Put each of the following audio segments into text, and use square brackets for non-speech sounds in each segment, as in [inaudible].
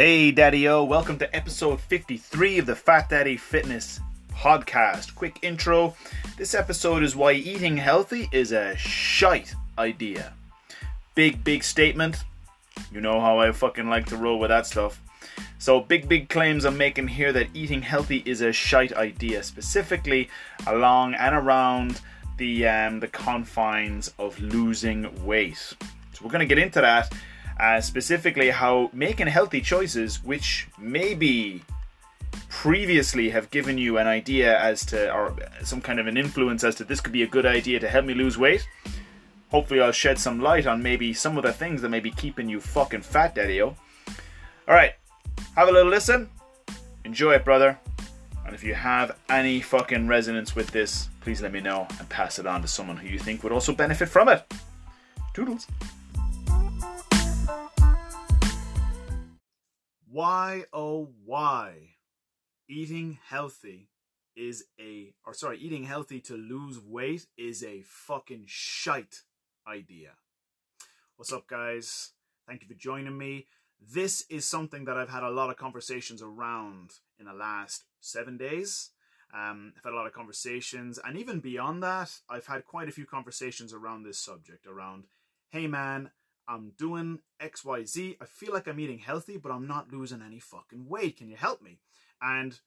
Hey, Daddy O, welcome to episode 53 of the Fat Daddy Fitness podcast. Quick intro this episode is why eating healthy is a shite idea. Big, big statement. You know how I fucking like to roll with that stuff. So, big, big claims I'm making here that eating healthy is a shite idea, specifically along and around the um, the confines of losing weight. So, we're going to get into that uh, specifically how making healthy choices, which maybe previously have given you an idea as to, or some kind of an influence as to this could be a good idea to help me lose weight. Hopefully, I'll shed some light on maybe some of the things that may be keeping you fucking fat, daddy All right, have a little listen. Enjoy it, brother. And if you have any fucking resonance with this, please let me know and pass it on to someone who you think would also benefit from it. Toodles. Why, oh, why eating healthy is a, or sorry, eating healthy to lose weight is a fucking shite idea. What's up, guys? Thank you for joining me. This is something that I've had a lot of conversations around in the last seven days. Um, I've had a lot of conversations, and even beyond that, I've had quite a few conversations around this subject around, hey man, I'm doing XYZ. I feel like I'm eating healthy, but I'm not losing any fucking weight. Can you help me? And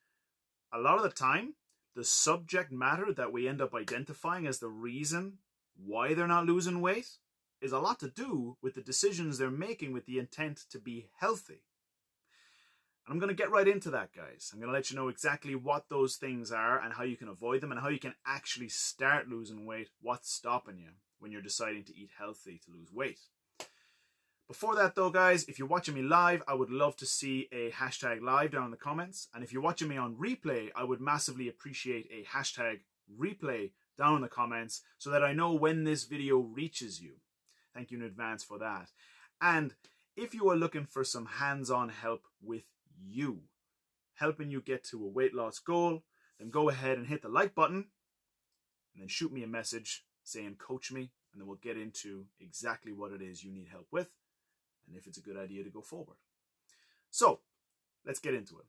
a lot of the time, the subject matter that we end up identifying as the reason why they're not losing weight is a lot to do with the decisions they're making with the intent to be healthy. And I'm going to get right into that, guys. I'm going to let you know exactly what those things are and how you can avoid them and how you can actually start losing weight, what's stopping you when you're deciding to eat healthy to lose weight. Before that though, guys, if you're watching me live, I would love to see a hashtag live down in the comments. And if you're watching me on replay, I would massively appreciate a hashtag replay down in the comments so that I know when this video reaches you. Thank you in advance for that. And if you are looking for some hands-on help with you, helping you get to a weight loss goal, then go ahead and hit the like button and then shoot me a message saying coach me and then we'll get into exactly what it is you need help with and if it's a good idea to go forward. So, let's get into it.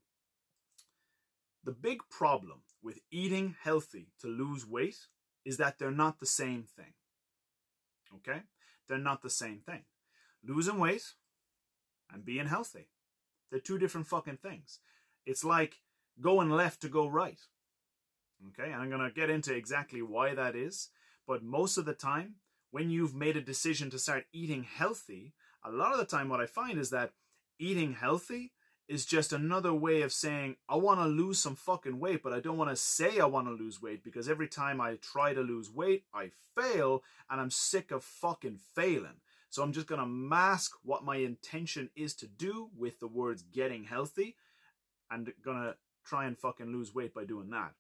The big problem with eating healthy to lose weight is that they're not the same thing. Okay? They're not the same thing. Losing weight and being healthy. They're two different fucking things. It's like going left to go right. Okay? And I'm going to get into exactly why that is. But most of the time, when you've made a decision to start eating healthy, a lot of the time what I find is that eating healthy is just another way of saying I want to lose some fucking weight, but I don't want to say I want to lose weight because every time I try to lose weight, I fail and I'm sick of fucking failing. So I'm just going to mask what my intention is to do with the words getting healthy and going to try and fucking lose weight by doing that.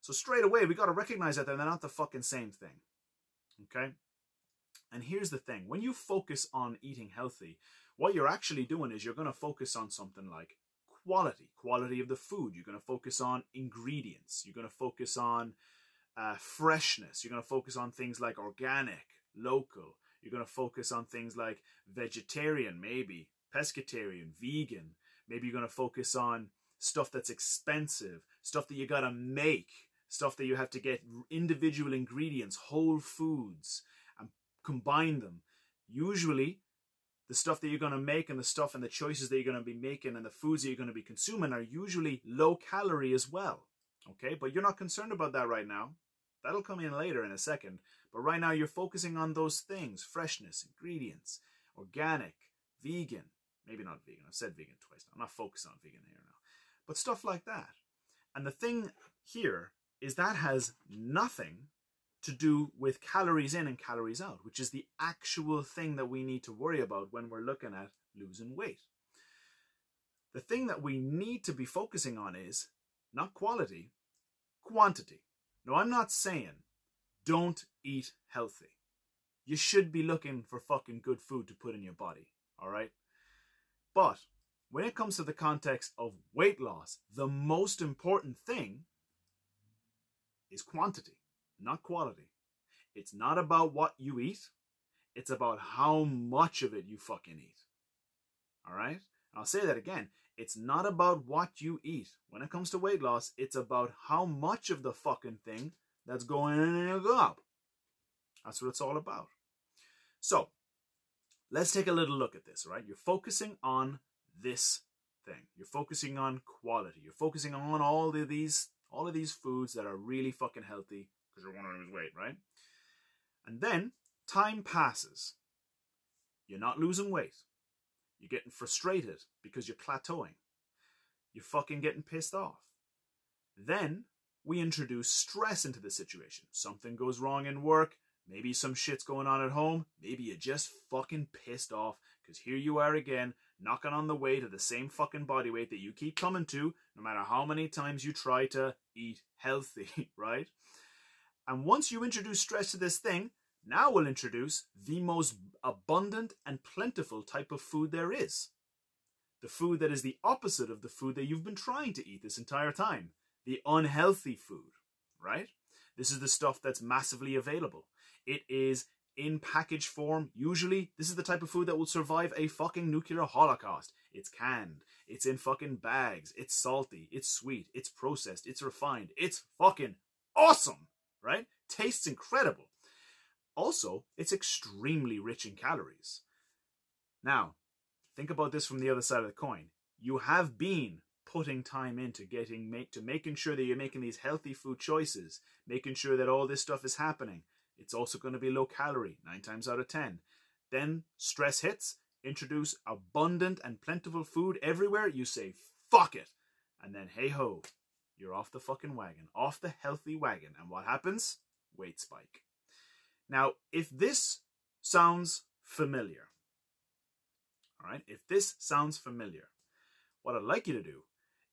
So straight away, we got to recognize that they're not the fucking same thing. Okay? And here's the thing when you focus on eating healthy, what you're actually doing is you're going to focus on something like quality, quality of the food. You're going to focus on ingredients. You're going to focus on uh, freshness. You're going to focus on things like organic, local. You're going to focus on things like vegetarian, maybe, pescatarian, vegan. Maybe you're going to focus on stuff that's expensive, stuff that you got to make, stuff that you have to get individual ingredients, whole foods combine them. Usually, the stuff that you're going to make and the stuff and the choices that you're going to be making and the foods that you're going to be consuming are usually low calorie as well. Okay, but you're not concerned about that right now. That'll come in later in a second. But right now, you're focusing on those things freshness, ingredients, organic, vegan. Maybe not vegan. I've said vegan twice now. I'm not focused on vegan here now. But stuff like that. And the thing here is that has nothing to do with calories in and calories out, which is the actual thing that we need to worry about when we're looking at losing weight. The thing that we need to be focusing on is not quality, quantity. No, I'm not saying don't eat healthy. You should be looking for fucking good food to put in your body, all right? But when it comes to the context of weight loss, the most important thing is quantity not quality. It's not about what you eat. It's about how much of it you fucking eat. All right? I'll say that again. It's not about what you eat. When it comes to weight loss, it's about how much of the fucking thing that's going in your gob. That's what it's all about. So, let's take a little look at this, right? You're focusing on this thing. You're focusing on quality. You're focusing on all of these all of these foods that are really fucking healthy because you're wondering lose weight, right? And then time passes. You're not losing weight. You're getting frustrated because you're plateauing. You're fucking getting pissed off. Then we introduce stress into the situation. Something goes wrong in work. Maybe some shit's going on at home. Maybe you're just fucking pissed off because here you are again, knocking on the way to the same fucking body weight that you keep coming to, no matter how many times you try to eat healthy, [laughs] right? And once you introduce stress to this thing, now we'll introduce the most abundant and plentiful type of food there is. The food that is the opposite of the food that you've been trying to eat this entire time. The unhealthy food, right? This is the stuff that's massively available. It is in package form. Usually, this is the type of food that will survive a fucking nuclear holocaust. It's canned. It's in fucking bags. It's salty. It's sweet. It's processed. It's refined. It's fucking awesome, right? Tastes incredible. Also, it's extremely rich in calories. Now, think about this from the other side of the coin. You have been putting time into getting make to making sure that you're making these healthy food choices, making sure that all this stuff is happening. It's also going to be low calorie, 9 times out of 10. Then stress hits, introduce abundant and plentiful food everywhere, you say fuck it. And then hey ho, you're off the fucking wagon, off the healthy wagon. And what happens? Weight spike. Now, if this sounds familiar, all right, if this sounds familiar, what I'd like you to do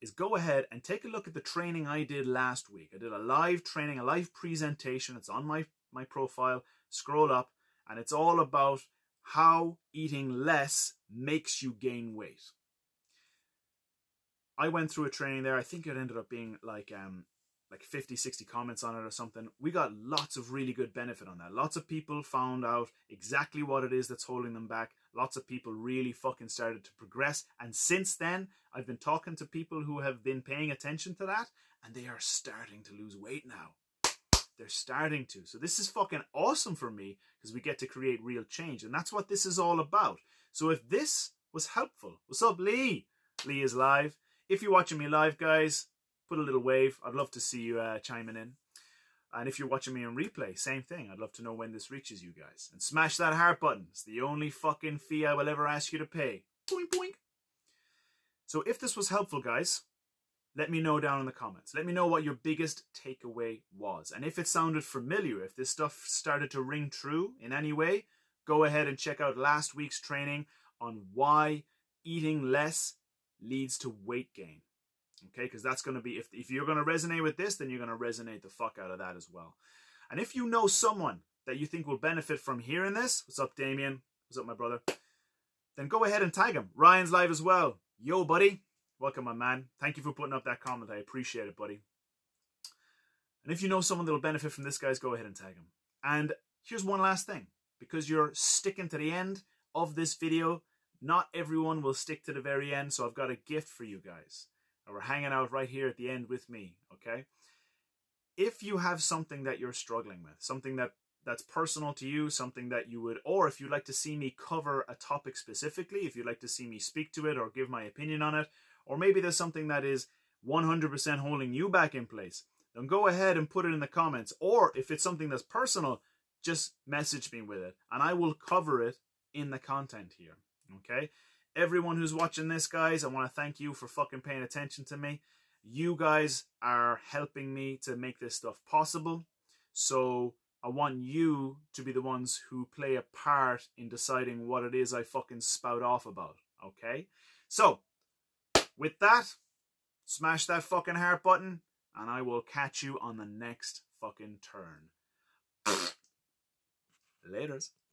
is go ahead and take a look at the training I did last week. I did a live training, a live presentation. It's on my, my profile. Scroll up, and it's all about how eating less makes you gain weight. I went through a training there. I think it ended up being like um, like 50, 60 comments on it or something. We got lots of really good benefit on that. Lots of people found out exactly what it is that's holding them back. Lots of people really fucking started to progress. And since then, I've been talking to people who have been paying attention to that and they are starting to lose weight now. They're starting to. So this is fucking awesome for me because we get to create real change. And that's what this is all about. So if this was helpful, what's up, Lee? Lee is live. If you're watching me live, guys, put a little wave. I'd love to see you uh, chiming in. And if you're watching me on replay, same thing. I'd love to know when this reaches you guys. And smash that heart button. It's the only fucking fee I will ever ask you to pay. Boink, boink. So if this was helpful, guys, let me know down in the comments. Let me know what your biggest takeaway was. And if it sounded familiar, if this stuff started to ring true in any way, go ahead and check out last week's training on why eating less leads to weight gain. Okay, because that's going to be, if, if you're going to resonate with this, then you're going to resonate the fuck out of that as well. And if you know someone that you think will benefit from hearing this, what's up, Damien? What's up, my brother? Then go ahead and tag him. Ryan's live as well. Yo, buddy. Welcome, my man. Thank you for putting up that comment. I appreciate it, buddy. And if you know someone that'll benefit from this, guys, go ahead and tag him. And here's one last thing. Because you're sticking to the end of this video, not everyone will stick to the very end, so I've got a gift for you guys We're hanging out right here at the end with me, okay? If you have something that you're struggling with, something that that's personal to you, something that you would, or if you'd like to see me cover a topic specifically, if you'd like to see me speak to it or give my opinion on it, or maybe there's something that is 100% holding you back in place, then go ahead and put it in the comments. Or if it's something that's personal, just message me with it and I will cover it in the content here. Okay? everyone who's watching this, guys, I want to thank you for fucking paying attention to me. You guys are helping me to make this stuff possible. So I want you to be the ones who play a part in deciding what it is I fucking spout off about. Okay? So, with that, smash that fucking heart button, and I will catch you on the next fucking turn. [laughs] Laters.